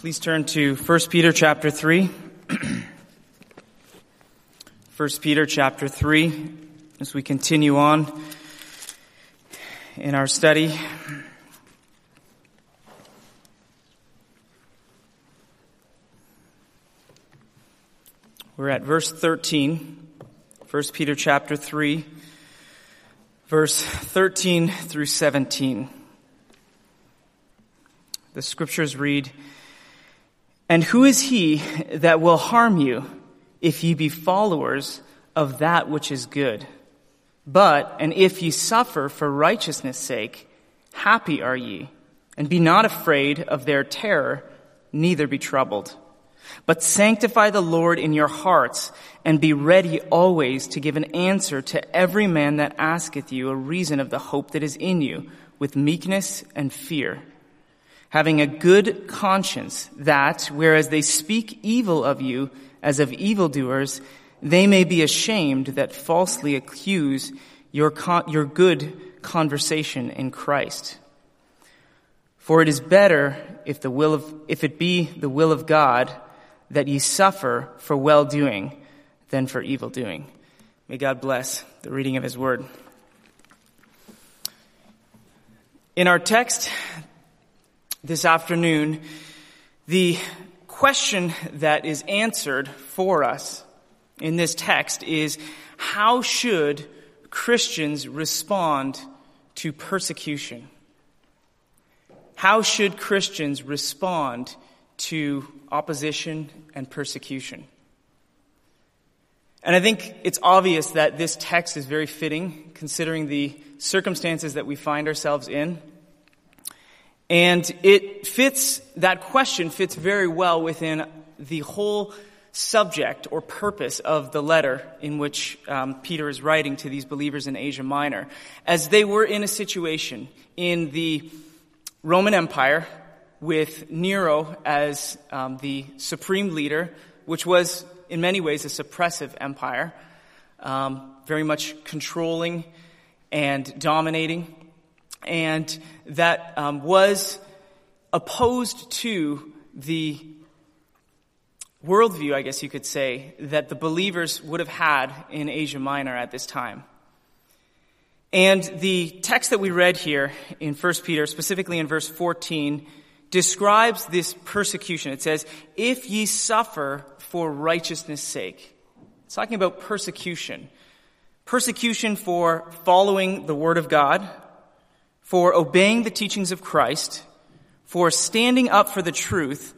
Please turn to 1 Peter chapter 3. 1 Peter chapter 3 as we continue on in our study. We're at verse 13, 1 Peter chapter 3, verse 13 through 17. The scriptures read, And who is he that will harm you if ye be followers of that which is good? But, and if ye suffer for righteousness' sake, happy are ye, and be not afraid of their terror, neither be troubled. But sanctify the Lord in your hearts, and be ready always to give an answer to every man that asketh you a reason of the hope that is in you, with meekness and fear having a good conscience that, whereas they speak evil of you as of evildoers, they may be ashamed that falsely accuse your, con- your good conversation in Christ. For it is better if the will of, if it be the will of God that ye suffer for well doing than for evil doing. May God bless the reading of his word. In our text, this afternoon, the question that is answered for us in this text is how should Christians respond to persecution? How should Christians respond to opposition and persecution? And I think it's obvious that this text is very fitting considering the circumstances that we find ourselves in and it fits, that question fits very well within the whole subject or purpose of the letter in which um, Peter is writing to these believers in Asia Minor. As they were in a situation in the Roman Empire with Nero as um, the supreme leader, which was in many ways a suppressive empire, um, very much controlling and dominating and that um, was opposed to the worldview, I guess you could say, that the believers would have had in Asia Minor at this time. And the text that we read here in 1 Peter, specifically in verse 14, describes this persecution. It says, if ye suffer for righteousness' sake. It's talking about persecution. Persecution for following the Word of God, for obeying the teachings of Christ, for standing up for the truth,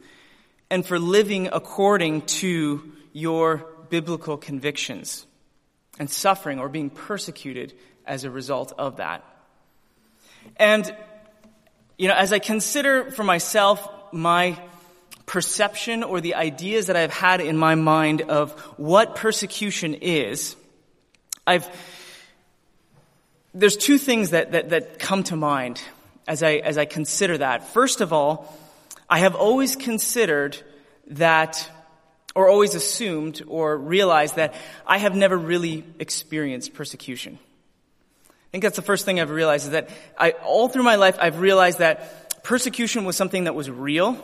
and for living according to your biblical convictions, and suffering or being persecuted as a result of that. And, you know, as I consider for myself my perception or the ideas that I've had in my mind of what persecution is, I've there's two things that, that, that come to mind as I, as I consider that. First of all, I have always considered that, or always assumed or realized that I have never really experienced persecution. I think that's the first thing I've realized is that I, all through my life, I've realized that persecution was something that was real,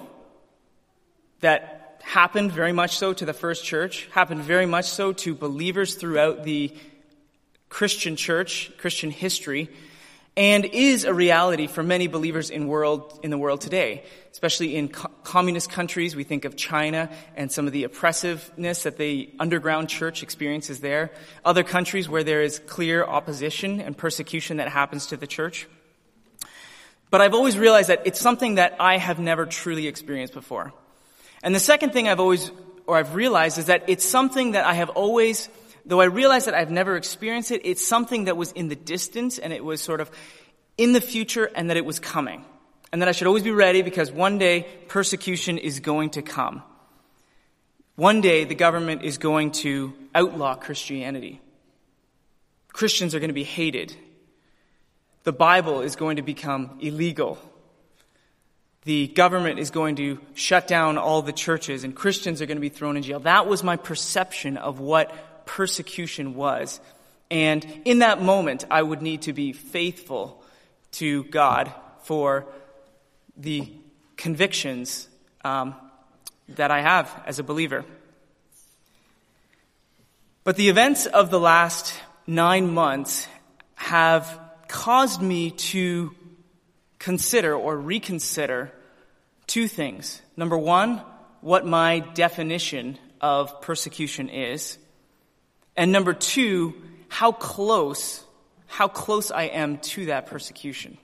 that happened very much so to the first church, happened very much so to believers throughout the Christian church, Christian history, and is a reality for many believers in world in the world today especially in co- communist countries. We think of china and some of the oppressiveness that the underground church experiences there. Other countries where there is clear opposition and persecution that happens to the church. But i've always realized that it's something that i have never truly experienced before. And the second thing i've always or i've realized is that it's something that i have always though I realize that I've never experienced it, it's something that was in the distance and it was sort of in the future and that it was coming. And that I should always be ready because one day persecution is going to come. One day the government is going to outlaw Christianity. Christians are going to be hated. The Bible is going to become illegal. The government is going to shut down all the churches and Christians are going to be thrown in jail. That was my perception of what persecution was. And in that moment, I would need to be faithful to God for the convictions um, that I have as a believer. But the events of the last nine months have caused me to consider or reconsider two things. Number one, what my definition of persecution is. And number two, how close, how close I am to that persecution.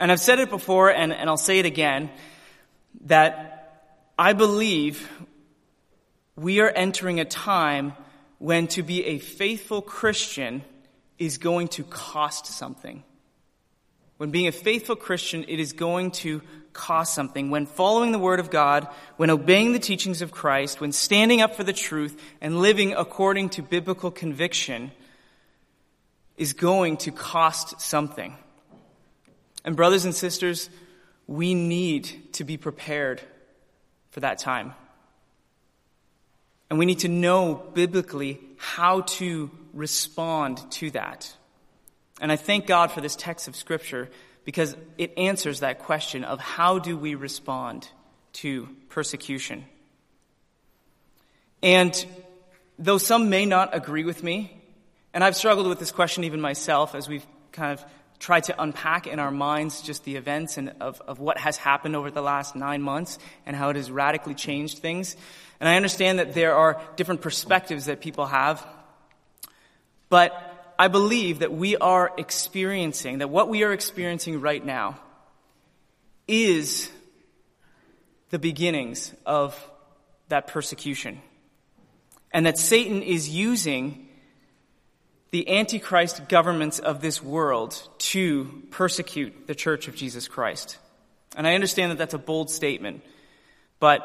And I've said it before and, and I'll say it again that I believe we are entering a time when to be a faithful Christian is going to cost something. When being a faithful Christian, it is going to cost something. When following the Word of God, when obeying the teachings of Christ, when standing up for the truth and living according to biblical conviction is going to cost something. And brothers and sisters, we need to be prepared for that time. And we need to know biblically how to respond to that. And I thank God for this text of Scripture because it answers that question of how do we respond to persecution. And though some may not agree with me, and I've struggled with this question even myself as we've kind of tried to unpack in our minds just the events and of, of what has happened over the last nine months and how it has radically changed things. And I understand that there are different perspectives that people have. But I believe that we are experiencing, that what we are experiencing right now is the beginnings of that persecution. And that Satan is using the Antichrist governments of this world to persecute the church of Jesus Christ. And I understand that that's a bold statement, but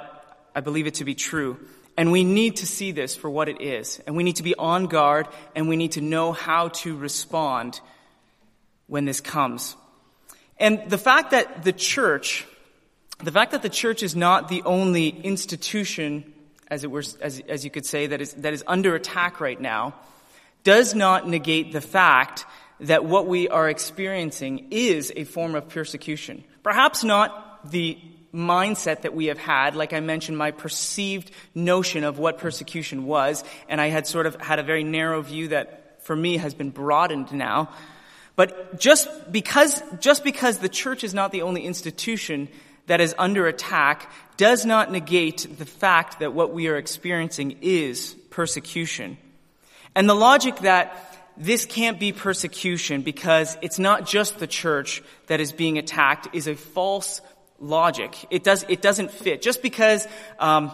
I believe it to be true. And we need to see this for what it is. And we need to be on guard and we need to know how to respond when this comes. And the fact that the church, the fact that the church is not the only institution, as it were, as, as you could say, that is, that is under attack right now, does not negate the fact that what we are experiencing is a form of persecution. Perhaps not the mindset that we have had. Like I mentioned, my perceived notion of what persecution was, and I had sort of had a very narrow view that for me has been broadened now. But just because, just because the church is not the only institution that is under attack does not negate the fact that what we are experiencing is persecution. And the logic that this can't be persecution because it's not just the church that is being attacked is a false logic. It does, it doesn't fit. Just because, um,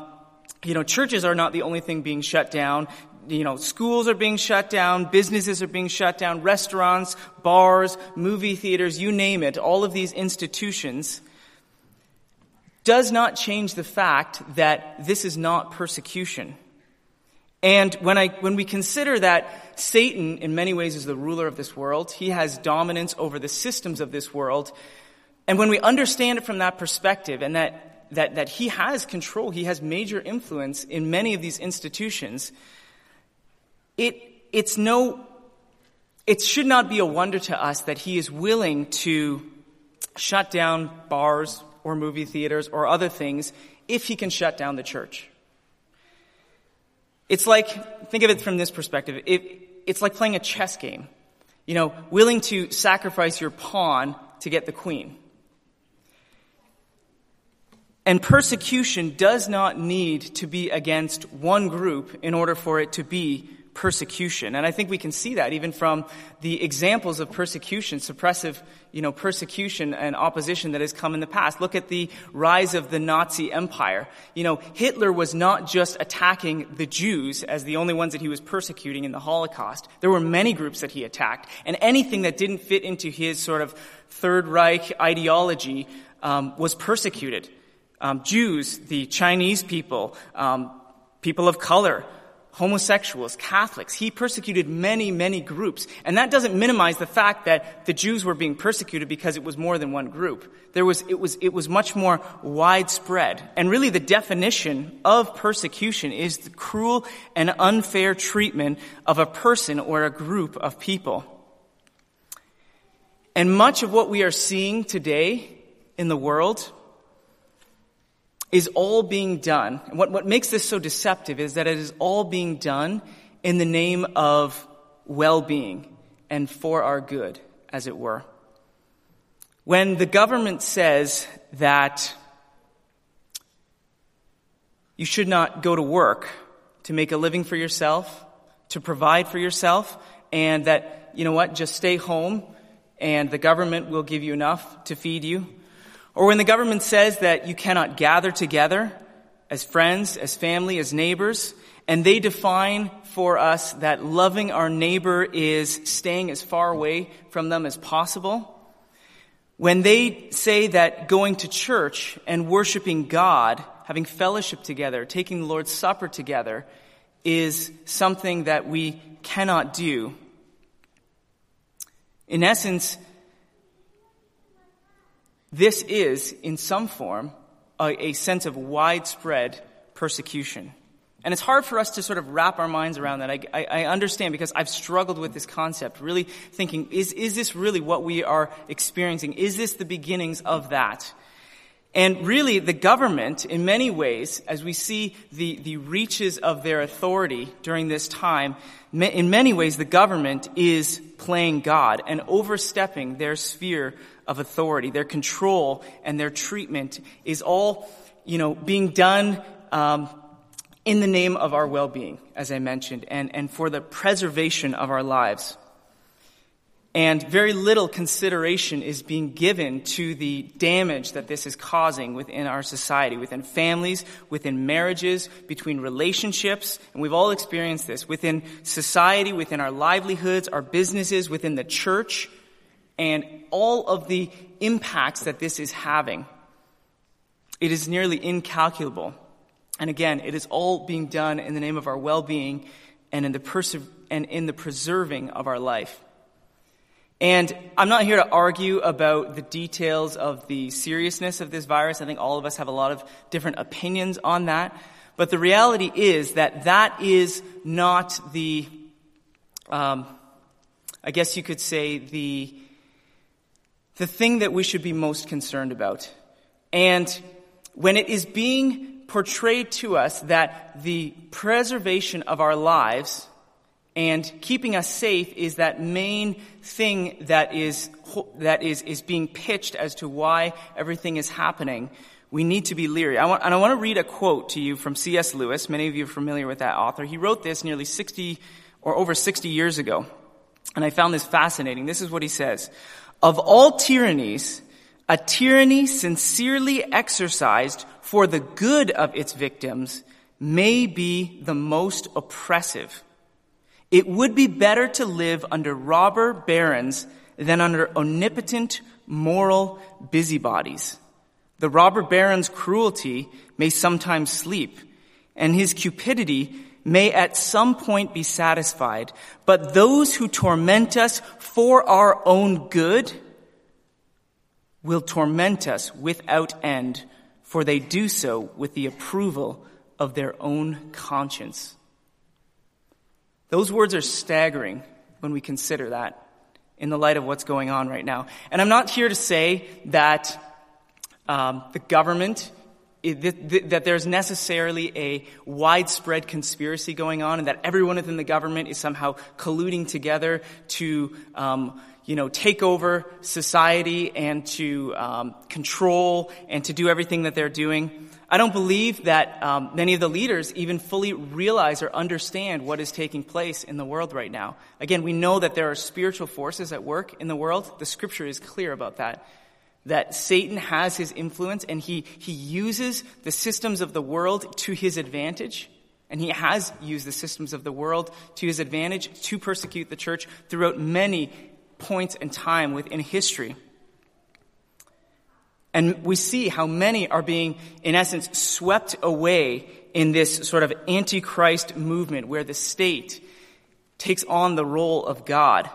you know, churches are not the only thing being shut down. You know, schools are being shut down, businesses are being shut down, restaurants, bars, movie theaters, you name it, all of these institutions does not change the fact that this is not persecution. And when I, when we consider that Satan in many ways is the ruler of this world, he has dominance over the systems of this world, and when we understand it from that perspective and that, that, that he has control, he has major influence in many of these institutions, it, it's no, it should not be a wonder to us that he is willing to shut down bars or movie theaters or other things if he can shut down the church. It's like, think of it from this perspective. It, it's like playing a chess game. You know, willing to sacrifice your pawn to get the queen. And persecution does not need to be against one group in order for it to be persecution. And I think we can see that even from the examples of persecution, suppressive, you know, persecution and opposition that has come in the past. Look at the rise of the Nazi empire. You know, Hitler was not just attacking the Jews as the only ones that he was persecuting in the Holocaust. There were many groups that he attacked. And anything that didn't fit into his sort of Third Reich ideology um, was persecuted um, Jews, the Chinese people, um, people of color, homosexuals, Catholics. He persecuted many, many groups. And that doesn't minimize the fact that the Jews were being persecuted because it was more than one group. There was, it was, it was much more widespread. And really the definition of persecution is the cruel and unfair treatment of a person or a group of people. And much of what we are seeing today in the world is all being done. And what, what makes this so deceptive is that it is all being done in the name of well-being and for our good, as it were. When the government says that you should not go to work to make a living for yourself, to provide for yourself, and that, you know what, just stay home and the government will give you enough to feed you. Or when the government says that you cannot gather together as friends, as family, as neighbors, and they define for us that loving our neighbor is staying as far away from them as possible. When they say that going to church and worshiping God, having fellowship together, taking the Lord's Supper together, is something that we cannot do. In essence, this is, in some form, a, a sense of widespread persecution. And it's hard for us to sort of wrap our minds around that. I, I, I, understand because I've struggled with this concept, really thinking, is, is this really what we are experiencing? Is this the beginnings of that? And really, the government, in many ways, as we see the, the reaches of their authority during this time, in many ways, the government is playing God and overstepping their sphere of authority. Their control and their treatment is all, you know, being done um, in the name of our well-being, as I mentioned, and, and for the preservation of our lives. And very little consideration is being given to the damage that this is causing within our society, within families, within marriages, between relationships, and we've all experienced this, within society, within our livelihoods, our businesses, within the church, and all of the impacts that this is having. It is nearly incalculable. And again, it is all being done in the name of our well-being and in the perse- and in the preserving of our life. And I'm not here to argue about the details of the seriousness of this virus. I think all of us have a lot of different opinions on that. But the reality is that that is not the, um, I guess you could say the, the thing that we should be most concerned about. And when it is being portrayed to us that the preservation of our lives and keeping us safe is that main thing that is, that is, is being pitched as to why everything is happening. We need to be leery. I want, and I want to read a quote to you from C.S. Lewis. Many of you are familiar with that author. He wrote this nearly 60 or over 60 years ago. And I found this fascinating. This is what he says. Of all tyrannies, a tyranny sincerely exercised for the good of its victims may be the most oppressive. It would be better to live under robber barons than under omnipotent moral busybodies. The robber baron's cruelty may sometimes sleep, and his cupidity may at some point be satisfied, but those who torment us for our own good will torment us without end for they do so with the approval of their own conscience. Those words are staggering when we consider that in the light of what's going on right now. And I'm not here to say that um, the government that there's necessarily a widespread conspiracy going on and that everyone within the government is somehow colluding together to um, you know, take over society and to um, control and to do everything that they're doing. I don't believe that um, many of the leaders even fully realize or understand what is taking place in the world right now. Again, we know that there are spiritual forces at work in the world. The scripture is clear about that. That Satan has his influence and he, he uses the systems of the world to his advantage. And he has used the systems of the world to his advantage to persecute the church throughout many points in time within history. And we see how many are being, in essence, swept away in this sort of antichrist movement where the state takes on the role of God.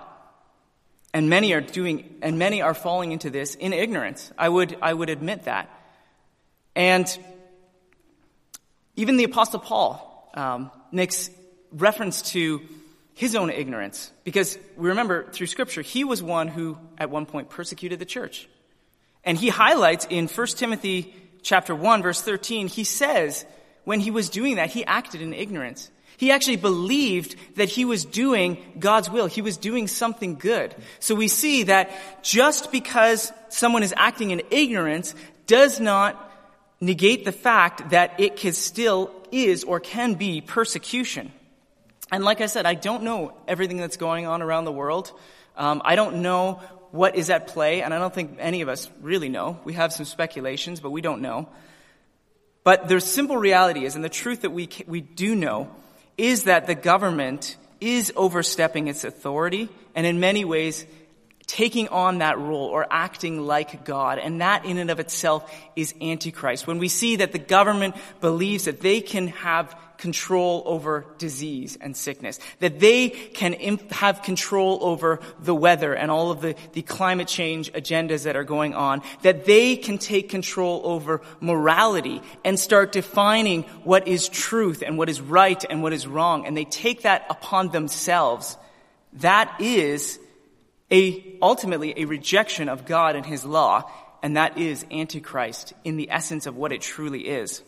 And many are doing, and many are falling into this in ignorance. I would, I would admit that. And even the apostle Paul um, makes reference to his own ignorance. Because we remember through scripture, he was one who at one point persecuted the church. And he highlights in 1 Timothy chapter 1, verse 13, he says when he was doing that, he acted in ignorance. He actually believed that he was doing God's will. He was doing something good. So we see that just because someone is acting in ignorance does not negate the fact that it can still is or can be persecution. And like I said, I don't know everything that's going on around the world. Um, I don't know what is at play, and I don't think any of us really know. We have some speculations, but we don't know. But the simple reality is, and the truth that we, we do know, is that the government is overstepping its authority, and in many ways, taking on that role or acting like God. And that in and of itself is Antichrist. When we see that the government believes that they can have control over disease and sickness, that they can imp- have control over the weather and all of the, the climate change agendas that are going on, that they can take control over morality and start defining what is truth and what is right and what is wrong. And they take that upon themselves. That is a, ultimately a rejection of God and His law, and that is Antichrist in the essence of what it truly is.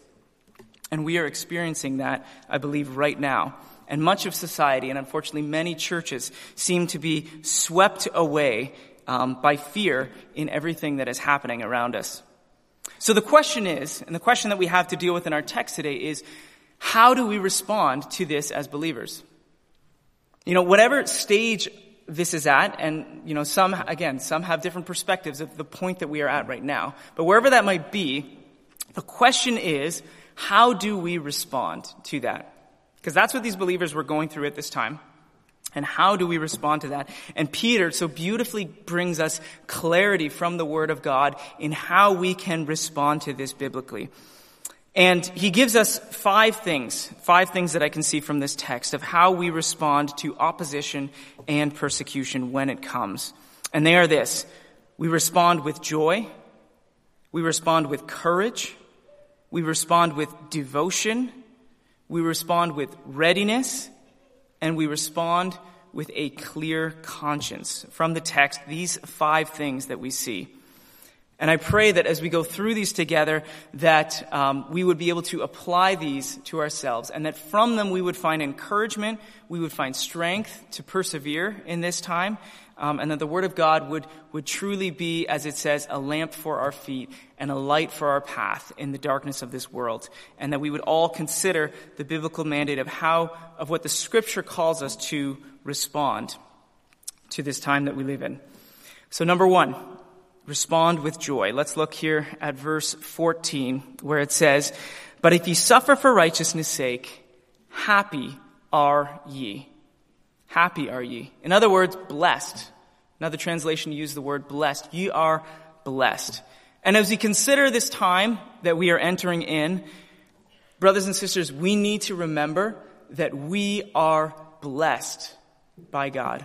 And we are experiencing that, I believe, right now. And much of society, and unfortunately many churches, seem to be swept away um, by fear in everything that is happening around us. So the question is, and the question that we have to deal with in our text today is, how do we respond to this as believers? You know, whatever stage this is at, and you know, some again, some have different perspectives of the point that we are at right now. But wherever that might be, the question is, how do we respond to that? Because that's what these believers were going through at this time. And how do we respond to that? And Peter so beautifully brings us clarity from the Word of God in how we can respond to this biblically. And he gives us five things, five things that I can see from this text of how we respond to opposition and persecution when it comes. And they are this. We respond with joy. We respond with courage. We respond with devotion. We respond with readiness. And we respond with a clear conscience. From the text, these five things that we see. And I pray that as we go through these together, that um, we would be able to apply these to ourselves, and that from them we would find encouragement, we would find strength to persevere in this time, um, and that the Word of God would would truly be, as it says, a lamp for our feet and a light for our path in the darkness of this world, and that we would all consider the biblical mandate of how of what the Scripture calls us to respond to this time that we live in. So, number one, respond with joy. Let's look here at verse 14 where it says, But if ye suffer for righteousness' sake, happy are ye. Happy are ye. In other words, blessed. Another translation uses the word blessed. Ye are blessed. And as we consider this time that we are entering in, brothers and sisters, we need to remember that we are blessed by God.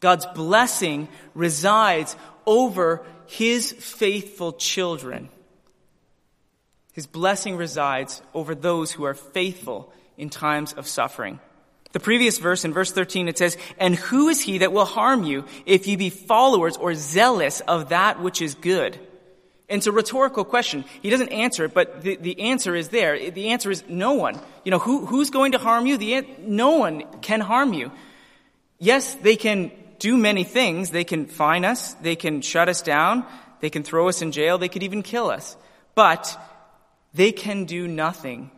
God's blessing resides over his faithful children. His blessing resides over those who are faithful in times of suffering. The previous verse, in verse 13, it says, And who is he that will harm you if you be followers or zealous of that which is good? And it's a rhetorical question. He doesn't answer it, but the, the answer is there. The answer is no one. You know, who, who's going to harm you? The, no one can harm you. Yes, they can do many things. They can fine us, they can shut us down, they can throw us in jail, they could even kill us. But they can do nothing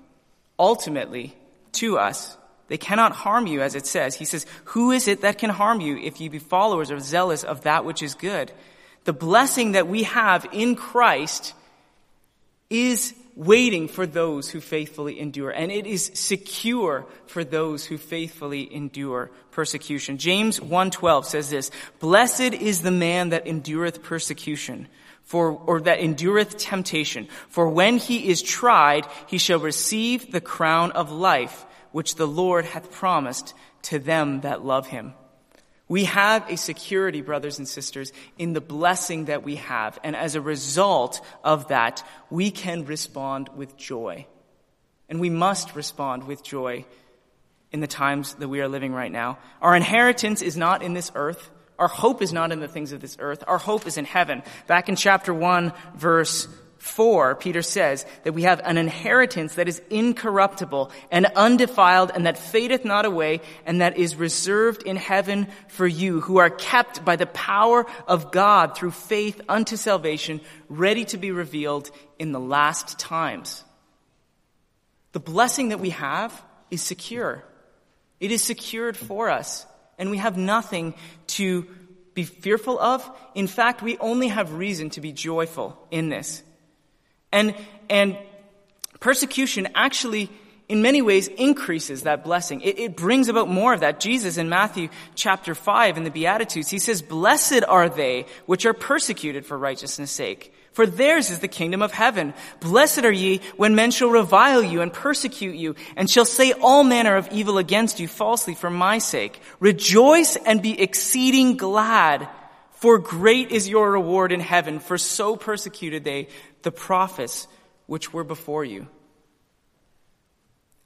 ultimately to us. They cannot harm you, as it says. He says, Who is it that can harm you if you be followers or zealous of that which is good? The blessing that we have in Christ is waiting for those who faithfully endure, and it is secure for those who faithfully endure persecution. James 1:12 says this, "Blessed is the man that endureth persecution." For, or that endureth temptation. For when he is tried, he shall receive the crown of life, which the Lord hath promised to them that love him. We have a security, brothers and sisters, in the blessing that we have. And as a result of that, we can respond with joy. And we must respond with joy in the times that we are living right now. Our inheritance is not in this earth. Our hope is not in the things of this earth. Our hope is in heaven. Back in chapter 1, verse For, Peter says, that we have an inheritance that is incorruptible and undefiled and that fadeth not away and that is reserved in heaven for you who are kept by the power of God through faith unto salvation, ready to be revealed in the last times. The blessing that we have is secure. It is secured for us and we have nothing to be fearful of. In fact, we only have reason to be joyful in this. And, and persecution actually, in many ways, increases that blessing. It, it brings about more of that. Jesus in Matthew chapter 5 in the Beatitudes, he says, Blessed are they which are persecuted for righteousness' sake. For theirs is the kingdom of heaven. Blessed are ye when men shall revile you and persecute you and shall say all manner of evil against you falsely for my sake. Rejoice and be exceeding glad, for great is your reward in heaven, for so persecuted they the prophets which were before you.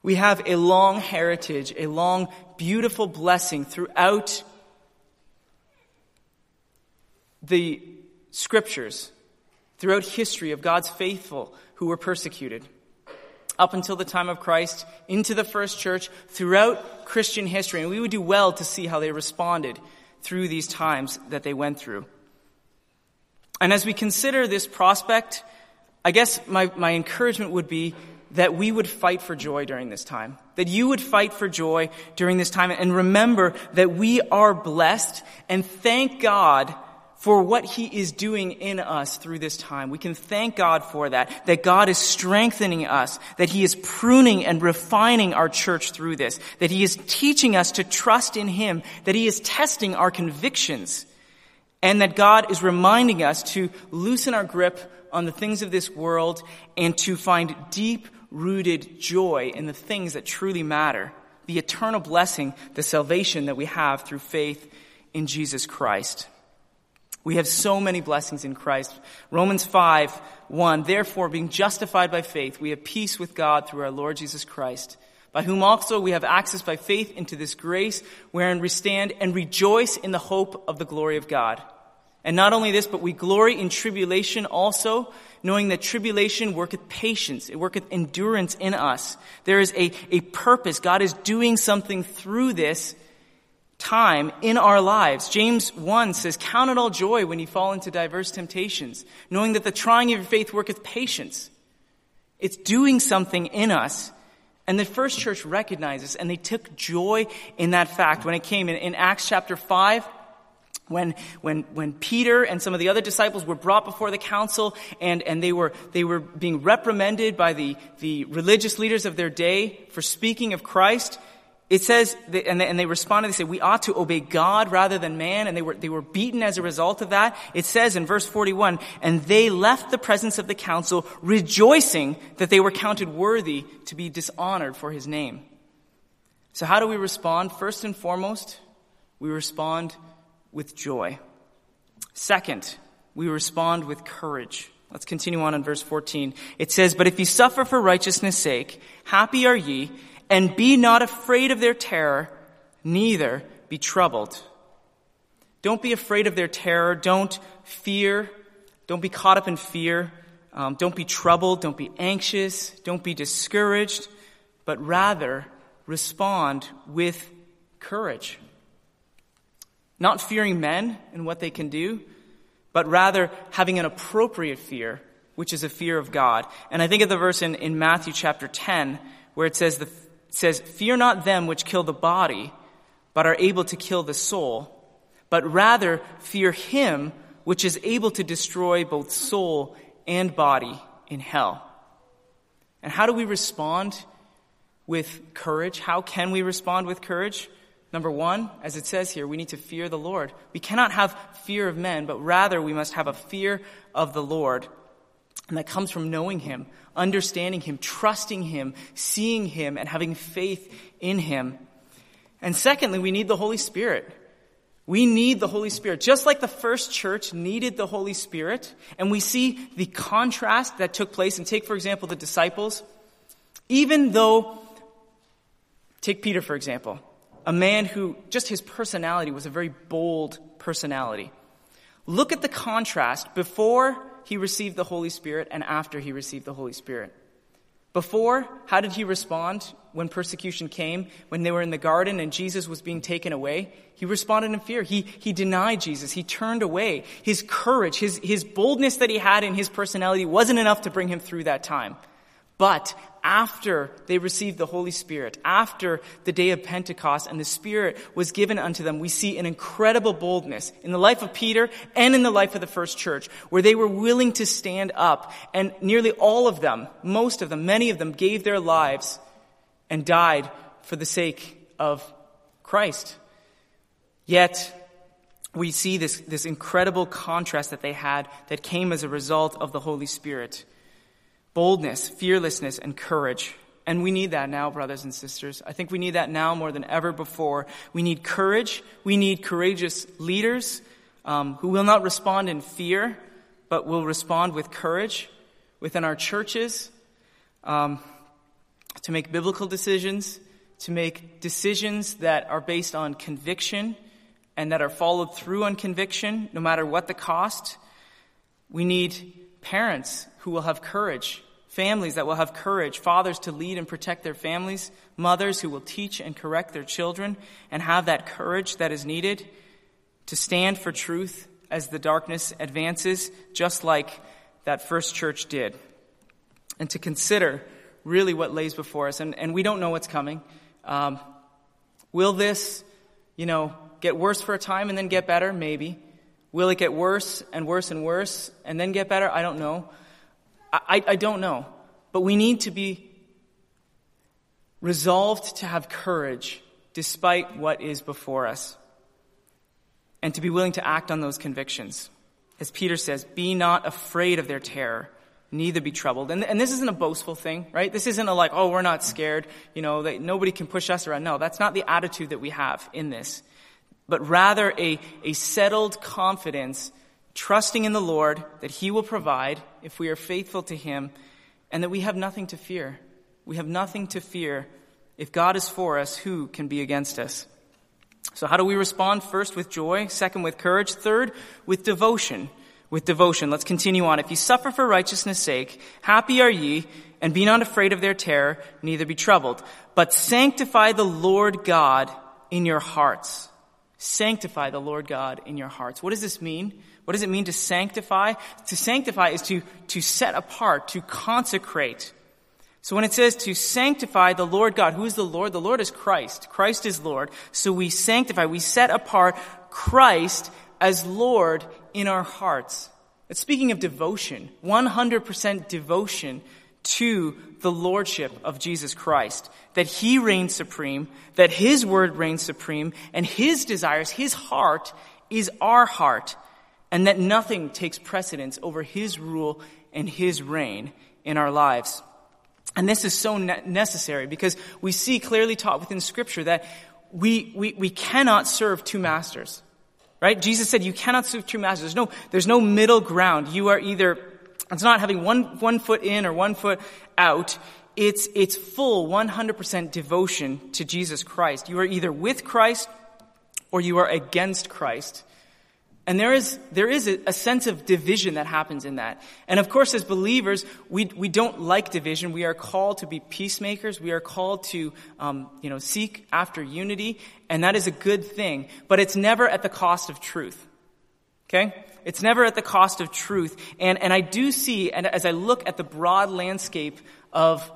We have a long heritage, a long, beautiful blessing throughout the scriptures, throughout history of God's faithful who were persecuted. Up until the time of Christ, into the first church, throughout Christian history. And we would do well to see how they responded through these times that they went through. And as we consider this prospect, I guess my, my encouragement would be that we would fight for joy during this time. That you would fight for joy during this time and remember that we are blessed and thank God for what He is doing in us through this time. We can thank God for that, that God is strengthening us, that He is pruning and refining our church through this, that He is teaching us to trust in Him, that He is testing our convictions, and that God is reminding us to loosen our grip on the things of this world and to find deep rooted joy in the things that truly matter. The eternal blessing, the salvation that we have through faith in Jesus Christ. We have so many blessings in Christ. Romans 5, 1. Therefore, being justified by faith, we have peace with God through our Lord Jesus Christ, by whom also we have access by faith into this grace wherein we stand and rejoice in the hope of the glory of God. And not only this, but we glory in tribulation also, knowing that tribulation worketh patience. It worketh endurance in us. There is a, a purpose. God is doing something through this time in our lives. James 1 says, Count it all joy when you fall into diverse temptations, knowing that the trying of your faith worketh patience. It's doing something in us. And the first church recognizes and they took joy in that fact when it came in, in Acts chapter 5. When, when, when Peter and some of the other disciples were brought before the council and, and they were, they were being reprimanded by the, the religious leaders of their day for speaking of Christ, it says, and they, and they responded, they said, we ought to obey God rather than man, and they were, they were beaten as a result of that. It says in verse 41, and they left the presence of the council rejoicing that they were counted worthy to be dishonored for his name. So how do we respond? First and foremost, we respond with joy. Second, we respond with courage. Let's continue on in verse 14. It says, But if ye suffer for righteousness' sake, happy are ye, and be not afraid of their terror, neither be troubled. Don't be afraid of their terror. Don't fear. Don't be caught up in fear. Um, don't be troubled. Don't be anxious. Don't be discouraged, but rather respond with courage. Not fearing men and what they can do, but rather having an appropriate fear, which is a fear of God. And I think of the verse in, in Matthew chapter 10, where it says, the, it says, Fear not them which kill the body, but are able to kill the soul, but rather fear him which is able to destroy both soul and body in hell. And how do we respond with courage? How can we respond with courage? Number one, as it says here, we need to fear the Lord. We cannot have fear of men, but rather we must have a fear of the Lord. And that comes from knowing Him, understanding Him, trusting Him, seeing Him, and having faith in Him. And secondly, we need the Holy Spirit. We need the Holy Spirit. Just like the first church needed the Holy Spirit, and we see the contrast that took place, and take, for example, the disciples. Even though, take Peter, for example a man who just his personality was a very bold personality. Look at the contrast before he received the Holy Spirit and after he received the Holy Spirit. Before, how did he respond when persecution came, when they were in the garden and Jesus was being taken away? He responded in fear. He, he denied Jesus. He turned away. His courage, his, his boldness that he had in his personality wasn't enough to bring him through that time. But after they received the Holy Spirit, after the day of Pentecost and the Spirit was given unto them, we see an incredible boldness in the life of Peter and in the life of the first church, where they were willing to stand up and nearly all of them, most of them, many of them gave their lives and died for the sake of Christ. Yet, we see this, this incredible contrast that they had that came as a result of the Holy Spirit boldness, fearlessness, and courage. And we need that now, brothers and sisters. I think we need that now more than ever before. We need courage. We need courageous leaders um, who will not respond in fear, but will respond with courage within our churches um, to make biblical decisions, to make decisions that are based on conviction and that are followed through on conviction, no matter what the cost. We need parents who will have courage families that will have courage, fathers to lead and protect their families, mothers who will teach and correct their children and have that courage that is needed to stand for truth as the darkness advances, just like that first church did. And to consider really what lays before us. And, and we don't know what's coming. Um, will this, you know, get worse for a time and then get better? Maybe. Will it get worse and worse and worse and then get better? I don't know. I, I don't know. But we need to be resolved to have courage despite what is before us and to be willing to act on those convictions. As Peter says, be not afraid of their terror, neither be troubled. And, and this isn't a boastful thing, right? This isn't a like, oh, we're not scared, you know, nobody can push us around. No, that's not the attitude that we have in this. But rather a, a settled confidence trusting in the Lord that He will provide if we are faithful to Him, and that we have nothing to fear. We have nothing to fear. If God is for us, who can be against us? So, how do we respond? First, with joy. Second, with courage. Third, with devotion. With devotion. Let's continue on. If you suffer for righteousness' sake, happy are ye, and be not afraid of their terror, neither be troubled. But sanctify the Lord God in your hearts. Sanctify the Lord God in your hearts. What does this mean? What does it mean to sanctify? To sanctify is to, to set apart, to consecrate. So when it says to sanctify the Lord God, who is the Lord? The Lord is Christ. Christ is Lord. So we sanctify, we set apart Christ as Lord in our hearts. But speaking of devotion, 100% devotion to the Lordship of Jesus Christ. That He reigns supreme, that His word reigns supreme, and His desires, His heart is our heart and that nothing takes precedence over His rule and His reign in our lives. And this is so ne- necessary because we see clearly taught within Scripture that we, we, we cannot serve two masters. Right? Jesus said you cannot serve two masters. There's no, there's no middle ground. You are either, it's not having one, one foot in or one foot out. It's, it's full 100% devotion to Jesus Christ. You are either with Christ or you are against Christ. And there is, there is a, a, sense of division that happens in that. And of course, as believers, we, we don't like division. We are called to be peacemakers. We are called to, um, you know, seek after unity. And that is a good thing. But it's never at the cost of truth. Okay? It's never at the cost of truth. And, and I do see, and as I look at the broad landscape of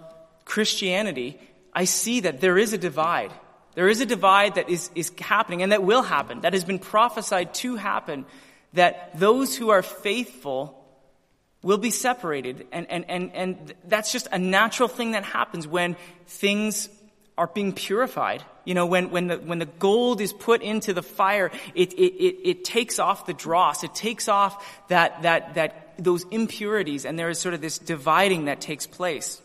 Christianity, I see that there is a divide. There is a divide that is, is happening and that will happen, that has been prophesied to happen, that those who are faithful will be separated. And, and, and, and that's just a natural thing that happens when things are being purified. You know, when, when, the, when the gold is put into the fire, it, it, it, it takes off the dross. It takes off that, that, that, those impurities, and there is sort of this dividing that takes place.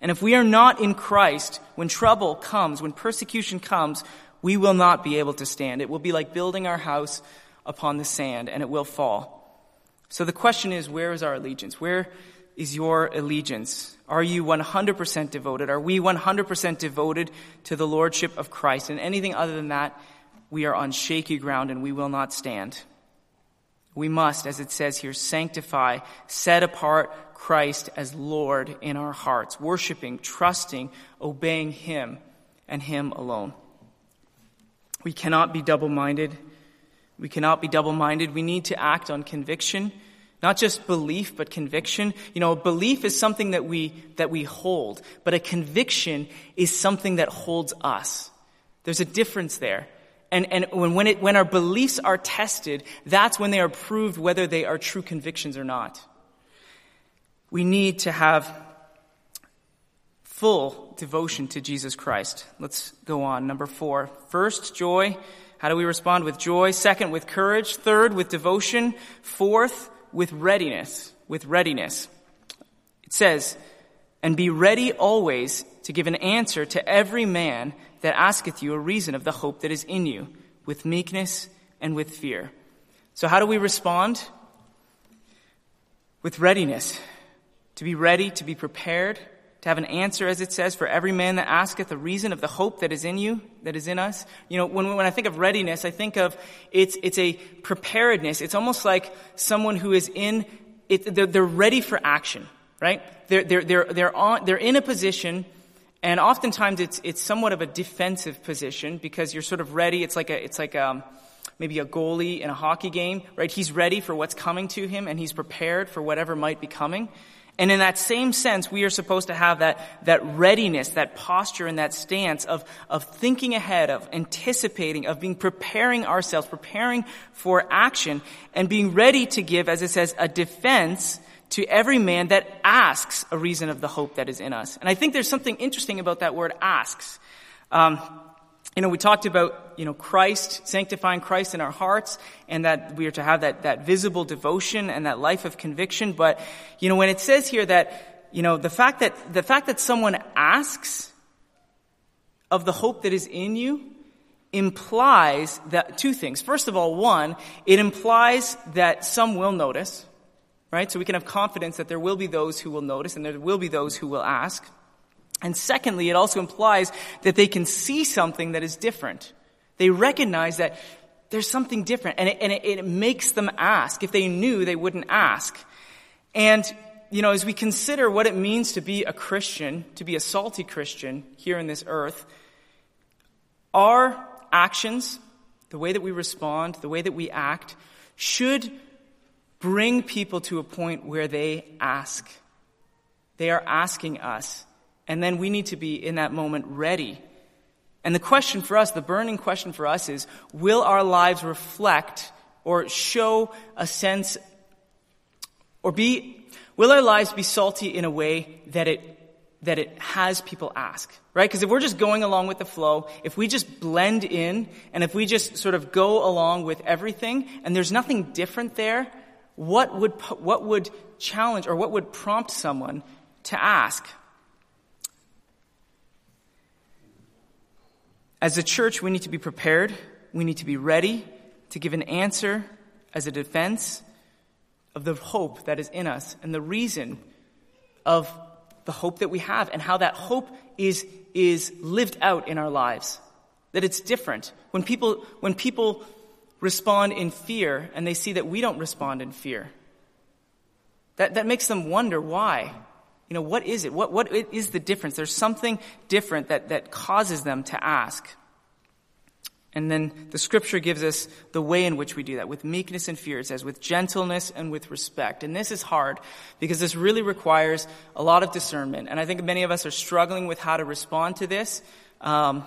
And if we are not in Christ, when trouble comes, when persecution comes, we will not be able to stand. It will be like building our house upon the sand, and it will fall. So the question is, where is our allegiance? Where is your allegiance? Are you 100% devoted? Are we 100% devoted to the Lordship of Christ? And anything other than that, we are on shaky ground and we will not stand. We must, as it says here, sanctify, set apart Christ as Lord in our hearts, worshiping, trusting, obeying Him and Him alone. We cannot be double minded. We cannot be double minded. We need to act on conviction, not just belief, but conviction. You know, belief is something that we, that we hold, but a conviction is something that holds us. There's a difference there. And, and when, when, it, when our beliefs are tested, that's when they are proved whether they are true convictions or not. We need to have full devotion to Jesus Christ. Let's go on. Number four. First, joy. How do we respond with joy? Second, with courage. Third, with devotion. Fourth, with readiness. With readiness. It says, and be ready always to give an answer to every man that asketh you a reason of the hope that is in you, with meekness and with fear. So how do we respond? With readiness. To be ready, to be prepared, to have an answer, as it says, for every man that asketh a reason of the hope that is in you, that is in us. You know, when, when I think of readiness, I think of it's, it's a preparedness. It's almost like someone who is in, it, they're, they're ready for action, right? They're, they're, they're, they're on, they're in a position and oftentimes it's, it's somewhat of a defensive position because you're sort of ready. It's like a, it's like a, um, maybe a goalie in a hockey game, right? He's ready for what's coming to him and he's prepared for whatever might be coming. And in that same sense, we are supposed to have that, that readiness, that posture and that stance of, of thinking ahead, of anticipating, of being preparing ourselves, preparing for action and being ready to give, as it says, a defense to every man that asks a reason of the hope that is in us. And I think there's something interesting about that word asks. Um, you know, we talked about, you know, Christ, sanctifying Christ in our hearts, and that we are to have that, that visible devotion and that life of conviction. But, you know, when it says here that, you know, the fact that, the fact that someone asks of the hope that is in you implies that two things. First of all, one, it implies that some will notice right? So we can have confidence that there will be those who will notice and there will be those who will ask. And secondly, it also implies that they can see something that is different. They recognize that there's something different and it, and it, it makes them ask. If they knew, they wouldn't ask. And, you know, as we consider what it means to be a Christian, to be a salty Christian here in this earth, our actions, the way that we respond, the way that we act, should bring people to a point where they ask. They are asking us. And then we need to be in that moment ready. And the question for us, the burning question for us is, will our lives reflect or show a sense or be, will our lives be salty in a way that it, that it has people ask? Right? Because if we're just going along with the flow, if we just blend in, and if we just sort of go along with everything, and there's nothing different there, what would, what would challenge or what would prompt someone to ask? As a church, we need to be prepared. We need to be ready to give an answer as a defense of the hope that is in us and the reason of the hope that we have and how that hope is, is lived out in our lives. That it's different. When people, when people respond in fear and they see that we don't respond in fear. That, that makes them wonder why. You know, what is it? What, what is the difference? There's something different that, that causes them to ask. And then the scripture gives us the way in which we do that with meekness and fear. It says with gentleness and with respect. And this is hard because this really requires a lot of discernment. And I think many of us are struggling with how to respond to this. Um,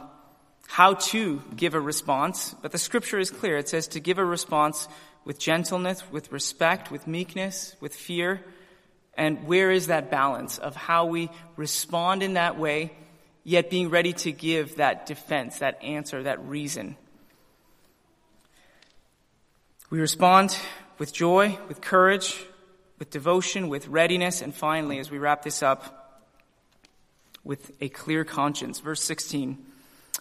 how to give a response, but the scripture is clear. It says to give a response with gentleness, with respect, with meekness, with fear. And where is that balance of how we respond in that way, yet being ready to give that defense, that answer, that reason? We respond with joy, with courage, with devotion, with readiness, and finally, as we wrap this up, with a clear conscience. Verse 16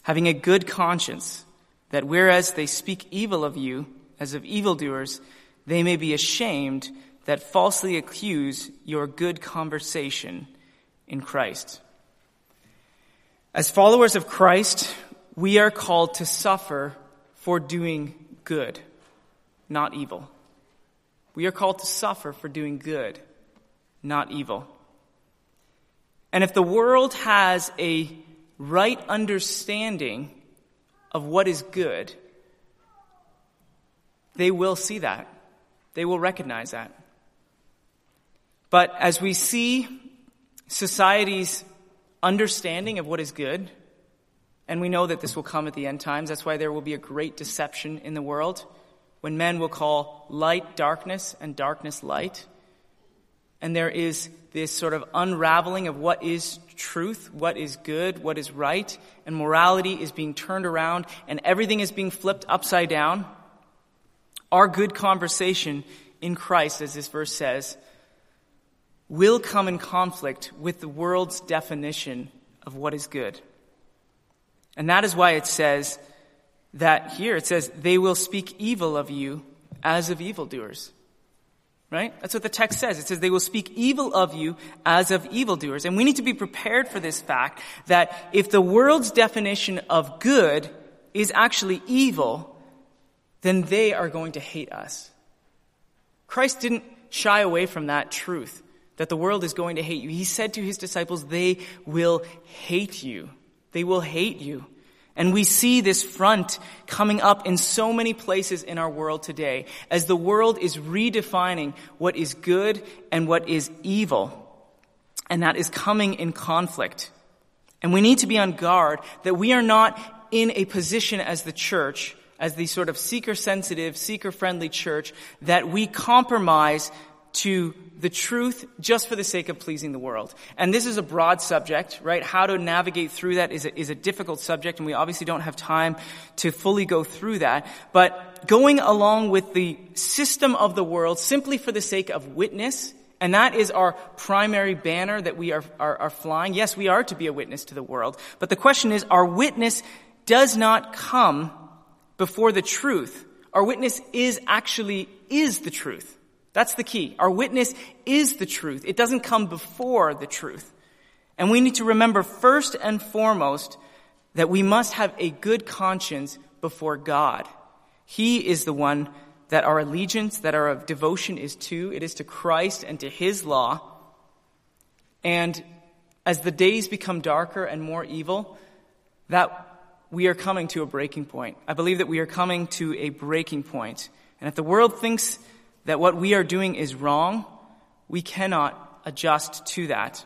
having a good conscience, that whereas they speak evil of you as of evildoers, they may be ashamed that falsely accuse your good conversation in Christ. As followers of Christ, we are called to suffer for doing good, not evil. We are called to suffer for doing good, not evil. And if the world has a right understanding of what is good, they will see that. They will recognize that. But as we see society's understanding of what is good, and we know that this will come at the end times, that's why there will be a great deception in the world when men will call light darkness and darkness light. And there is this sort of unraveling of what is truth, what is good, what is right, and morality is being turned around and everything is being flipped upside down. Our good conversation in Christ, as this verse says, will come in conflict with the world's definition of what is good. And that is why it says that here it says, they will speak evil of you as of evildoers. Right? That's what the text says. It says they will speak evil of you as of evildoers. And we need to be prepared for this fact that if the world's definition of good is actually evil, then they are going to hate us. Christ didn't shy away from that truth that the world is going to hate you. He said to his disciples, they will hate you. They will hate you. And we see this front coming up in so many places in our world today as the world is redefining what is good and what is evil. And that is coming in conflict. And we need to be on guard that we are not in a position as the church, as the sort of seeker sensitive, seeker friendly church, that we compromise to the truth just for the sake of pleasing the world. And this is a broad subject, right? How to navigate through that is a, is a difficult subject, and we obviously don't have time to fully go through that. But going along with the system of the world simply for the sake of witness, and that is our primary banner that we are, are, are flying. Yes, we are to be a witness to the world. But the question is, our witness does not come before the truth. Our witness is actually, is the truth. That's the key. Our witness is the truth. It doesn't come before the truth. And we need to remember first and foremost that we must have a good conscience before God. He is the one that our allegiance, that our devotion is to. It is to Christ and to His law. And as the days become darker and more evil, that we are coming to a breaking point. I believe that we are coming to a breaking point. And if the world thinks that what we are doing is wrong, we cannot adjust to that.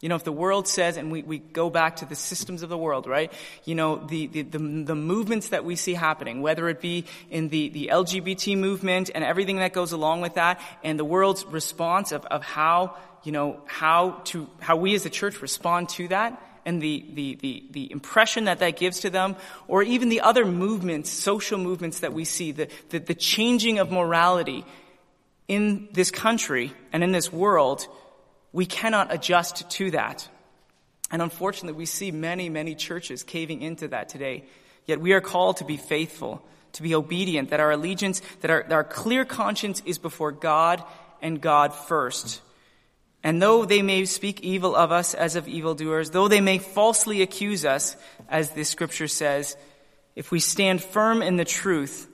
You know, if the world says, and we, we go back to the systems of the world, right? You know, the, the, the, the, movements that we see happening, whether it be in the, the LGBT movement and everything that goes along with that, and the world's response of, of how, you know, how to, how we as a church respond to that, and the, the, the, the impression that that gives to them, or even the other movements, social movements that we see, the, the, the changing of morality, in this country and in this world, we cannot adjust to that. And unfortunately, we see many, many churches caving into that today. Yet we are called to be faithful, to be obedient, that our allegiance, that our, that our clear conscience is before God and God first. And though they may speak evil of us as of evildoers, though they may falsely accuse us, as the scripture says, if we stand firm in the truth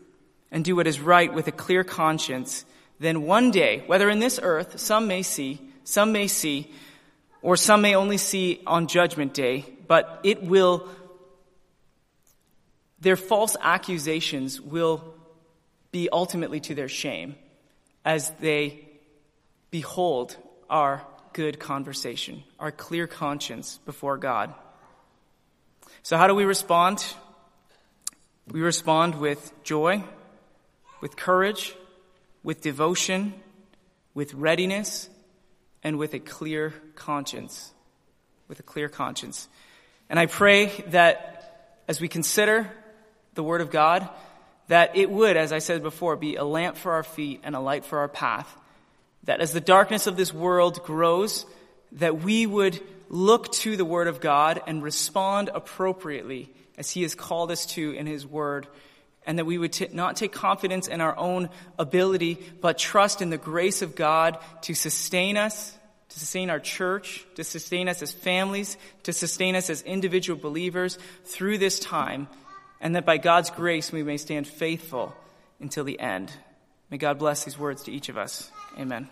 and do what is right with a clear conscience, then one day, whether in this earth, some may see, some may see, or some may only see on judgment day, but it will, their false accusations will be ultimately to their shame as they behold our good conversation, our clear conscience before God. So how do we respond? We respond with joy, with courage, with devotion, with readiness, and with a clear conscience. With a clear conscience. And I pray that as we consider the Word of God, that it would, as I said before, be a lamp for our feet and a light for our path. That as the darkness of this world grows, that we would look to the Word of God and respond appropriately as He has called us to in His Word and that we would t- not take confidence in our own ability, but trust in the grace of God to sustain us, to sustain our church, to sustain us as families, to sustain us as individual believers through this time, and that by God's grace we may stand faithful until the end. May God bless these words to each of us. Amen.